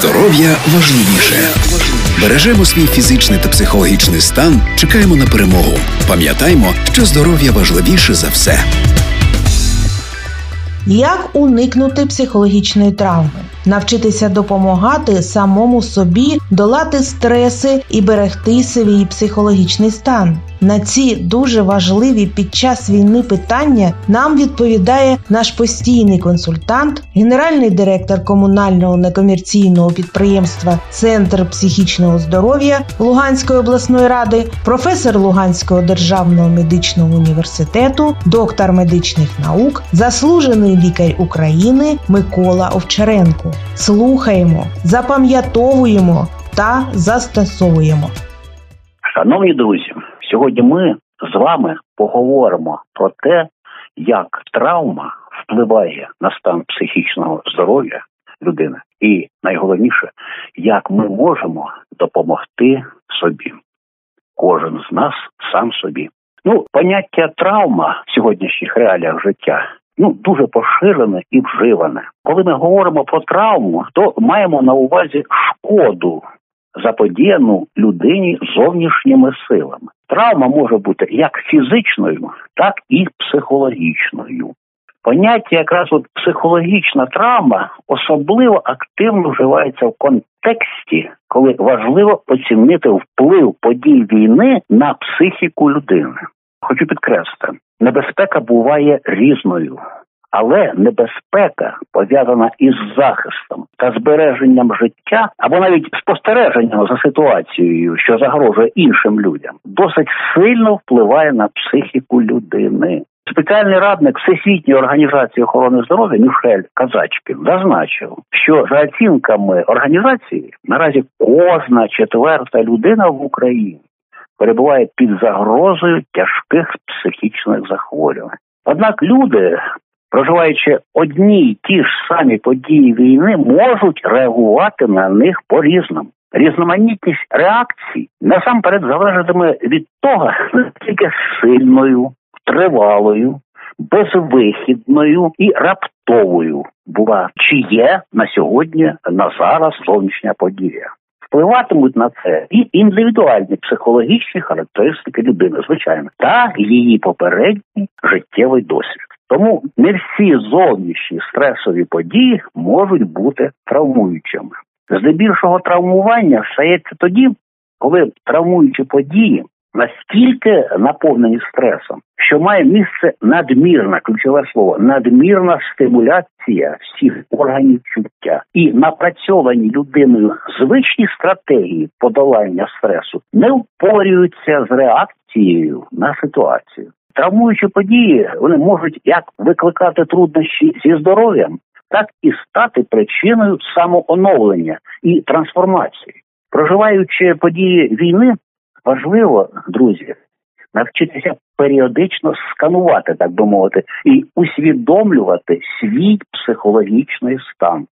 Здоров'я важливіше. Бережемо свій фізичний та психологічний стан. Чекаємо на перемогу. Пам'ятаймо, що здоров'я важливіше за все. Як уникнути психологічної травми? Навчитися допомагати самому собі, долати стреси і берегти свій психологічний стан. На ці дуже важливі під час війни питання нам відповідає наш постійний консультант, генеральний директор комунального некомерційного підприємства Центр психічного здоров'я Луганської обласної ради, професор Луганського державного медичного університету, доктор медичних наук, заслужений лікар України Микола Овчаренко. Слухаємо, запам'ятовуємо та застосовуємо. Шановні друзі, сьогодні ми з вами поговоримо про те, як травма впливає на стан психічного здоров'я людини, і найголовніше, як ми можемо допомогти собі. Кожен з нас сам собі. Ну, поняття травма в сьогоднішніх реаліях життя ну дуже поширене і вживане. Коли ми говоримо про травму, то маємо на увазі шкоду заподіяну людині зовнішніми силами. Травма може бути як фізичною, так і психологічною. Поняття якраз от психологічна травма особливо активно вживається в контексті, коли важливо оцінити вплив подій війни на психіку людини. Хочу підкреслити, небезпека буває різною. Але небезпека пов'язана із захистом та збереженням життя або навіть спостереженням за ситуацією, що загрожує іншим людям, досить сильно впливає на психіку людини. Спеціальний радник Всесвітньої організації охорони здоров'я Мішель Казачкін зазначив, що за оцінками організації наразі кожна четверта людина в Україні перебуває під загрозою тяжких психічних захворювань. Однак люди проживаючи одні й ті ж самі події війни, можуть реагувати на них по різному. Різноманітність реакцій насамперед залежатиме від того, наскільки сильною, тривалою, безвихідною і раптовою була чи є на сьогодні на зараз зовнішня подія. Впливатимуть на це і індивідуальні психологічні характеристики людини, звичайно, та її попередній життєвий досвід. Тому не всі зовнішні стресові події можуть бути травмуючими. Здебільшого травмування стається тоді, коли травмуючі події настільки наповнені стресом, що має місце надмірна ключове слово, надмірна стимуляція всіх органів чуття і напрацьовані людиною звичні стратегії подолання стресу не впорюються з реакцією на ситуацію. Травмуючі події вони можуть як викликати труднощі зі здоров'ям, так і стати причиною самооновлення і трансформації. Проживаючи події війни, важливо, друзі, навчитися періодично сканувати, так би мовити, і усвідомлювати свій психологічний стан,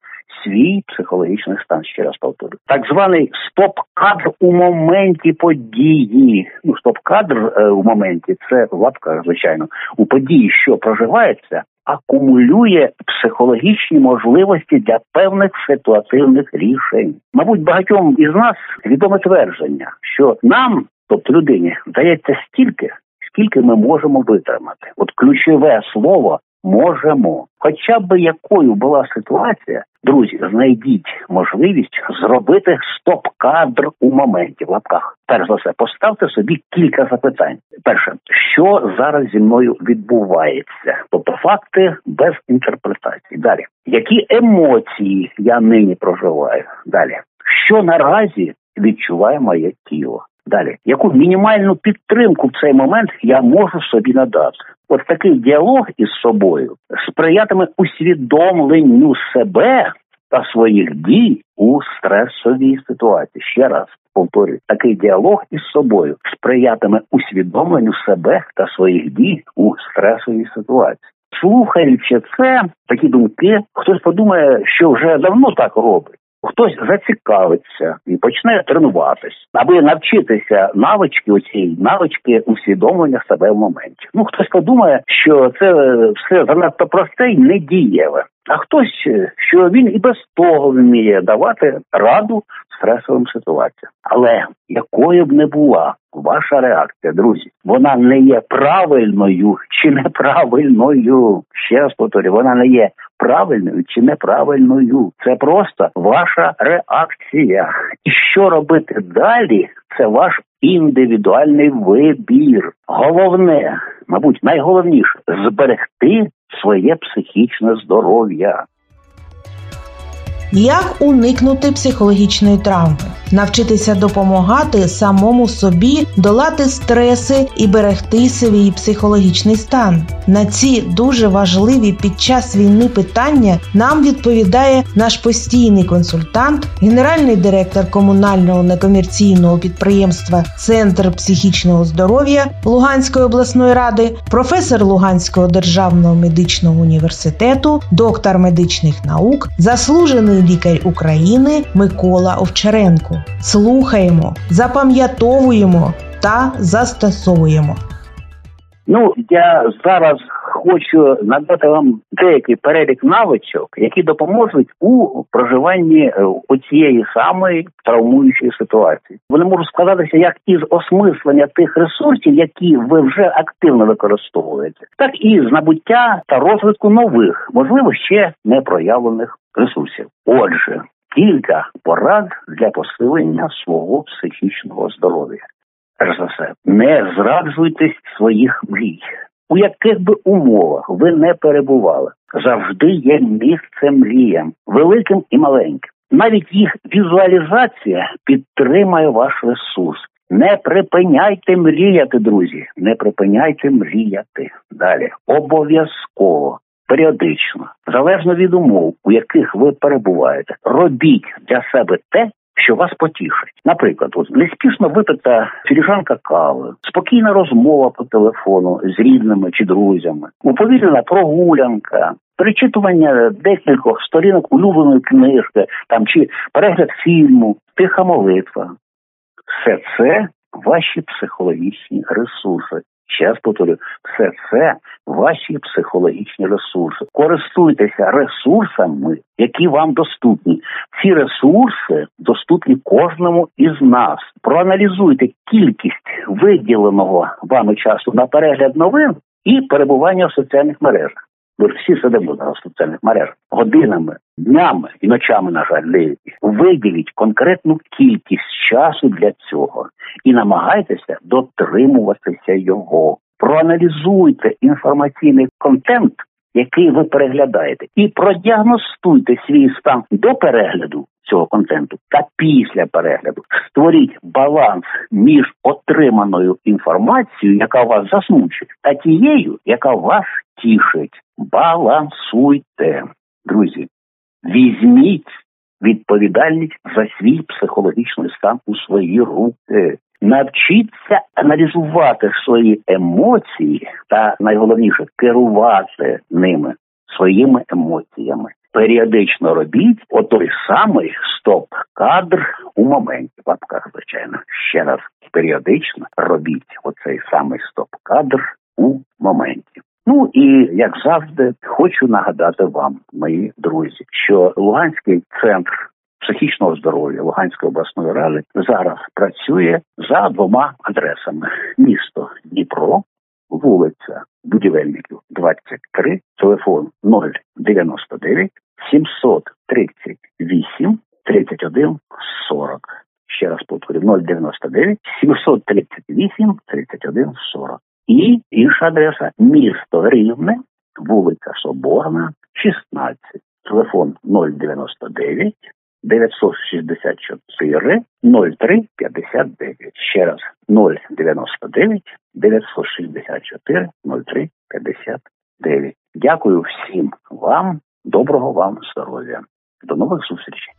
свій психологічний стан, ще раз повторю. Так званий стоп-кадр у моменті події. Ну, стоп-кадр е, у моменті це в лапках, звичайно, у події, що проживається, акумулює психологічні можливості для певних ситуативних рішень. Мабуть, багатьом із нас відоме твердження, що нам, тобто людині, дається стільки, скільки ми можемо витримати. От ключове слово можемо. Хоча б якою була ситуація, друзі, знайдіть можливість зробити стоп-кадр у моменті в лапках. Перш за все, поставте собі кілька запитань. Перше, що зараз зі мною відбувається, тобто факти без інтерпретації. Далі, які емоції я нині проживаю? Далі, що наразі відчуває моє тіло? Далі, яку мінімальну підтримку в цей момент я можу собі надати? От такий діалог із собою сприятиме усвідомленню себе та своїх дій у стресовій ситуації. Ще раз повторюю, такий діалог із собою сприятиме усвідомленню себе та своїх дій у стресовій ситуації. Слухаючи це, такі думки, хтось подумає, що вже давно так робить. Хтось зацікавиться і почне тренуватись, аби навчитися навички оцієї навички усвідомлення себе в моменті. Ну хтось подумає, що це все занадто просте і недієве. А хтось, е, що він і без того вміє давати раду стресовим ситуаціям. Але якою б не була ваша реакція, друзі, вона не є правильною чи неправильною. Ще раз повторю, вона не є правильною чи неправильною. Це просто ваша реакція. І що робити далі? Це ваш індивідуальний вибір. Головне, мабуть, найголовніше зберегти своє психічне здоров'я. Як уникнути психологічної травми, навчитися допомагати самому собі долати стреси і берегти свій психологічний стан. На ці дуже важливі під час війни питання нам відповідає наш постійний консультант, генеральний директор комунального некомерційного підприємства Центр психічного здоров'я Луганської обласної ради, професор Луганського державного медичного університету, доктор медичних наук, заслужений лікар України Микола Овчаренко. Слухаємо, запам'ятовуємо та застосовуємо. Ну я зараз хочу надати вам деякий перелік навичок, які допоможуть у проживанні е, оцієї самої травмуючої ситуації. Вони можуть складатися як із осмислення тих ресурсів, які ви вже активно використовуєте, так і з набуття та розвитку нових, можливо, ще не проявлених ресурсів. Отже, кілька порад для посилення свого психічного здоров'я. Перш за все, не зраджуйтесь своїх мрій. У яких би умовах ви не перебували, завжди є місце мріям, великим і маленьким. Навіть їх візуалізація підтримає ваш ресурс. Не припиняйте мріяти, друзі. Не припиняйте мріяти. Далі обов'язково періодично, залежно від умов, у яких ви перебуваєте, робіть для себе те, що вас потішить. Наприклад, от неспішно випита філіжанка кави, спокійна розмова по телефону з рідними чи друзями, уповільнена прогулянка. Перечитування декількох сторінок улюбленої книжки там чи перегляд фільму, тиха молитва, все це ваші психологічні ресурси. Ще раз повторю, все це ваші психологічні ресурси. Користуйтеся ресурсами, які вам доступні. Ці ресурси доступні кожному із нас. Проаналізуйте кількість виділеного вами часу на перегляд новин і перебування в соціальних мережах. Ми всі сидимо зараз в соціальних мережах годинами, днями і ночами, на жаль, деякі. Виділіть конкретну кількість часу для цього і намагайтеся дотримуватися його. Проаналізуйте інформаційний контент, який ви переглядаєте, і продіагностуйте свій стан до перегляду цього контенту та після перегляду. Створіть баланс між отриманою інформацією, яка вас засмучить, та тією, яка вас тішить. Балансуйте, друзі. Візьміть відповідальність за свій психологічний стан у свої руки. Навчіться аналізувати свої емоції та найголовніше керувати ними своїми емоціями. Періодично робіть отой самий стоп-кадр у моменті. В звичайно, ще раз періодично робіть оцей самий стоп-кадр у моменті. Ну і як завжди, хочу нагадати вам, мої друзі, що Луганський центр психічного здоров'я Луганської обласної ради зараз працює за двома адресами: місто Дніпро, вулиця Будівельників, 23, телефон 099 738 31 40. Ще раз повторю 099 738 31 40. І інша адреса місто Рівне, вулиця Соборна, 16. Телефон 099 964 03 59. Ще раз 099 964 03 59. Дякую всім вам. Доброго вам здоров'я. До нових зустрічей.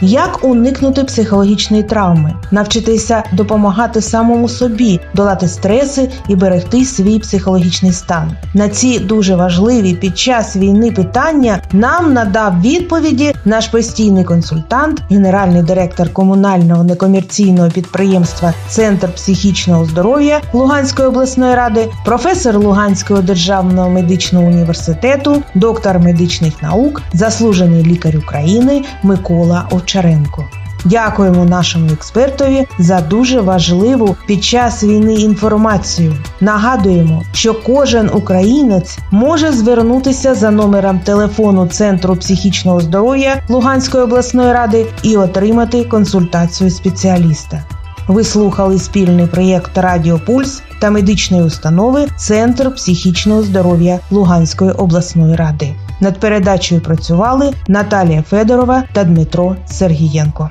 Як уникнути психологічної травми, навчитися допомагати самому собі, долати стреси і берегти свій психологічний стан. На ці дуже важливі під час війни питання нам надав відповіді наш постійний консультант, генеральний директор комунального некомерційного підприємства Центр психічного здоров'я Луганської обласної ради, професор Луганського державного медичного університету, доктор медичних наук, заслужений лікар України Микола Овчаренко. Дякуємо нашому експертові за дуже важливу під час війни інформацію. Нагадуємо, що кожен українець може звернутися за номером телефону Центру психічного здоров'я Луганської обласної ради і отримати консультацію спеціаліста. Ви слухали спільний проєкт Радіо Пульс та медичної установи Центр психічного здоров'я Луганської обласної ради. Над передачею працювали Наталія Федорова та Дмитро Сергієнко.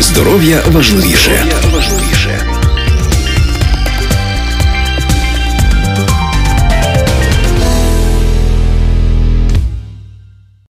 Здоров'я важливіше.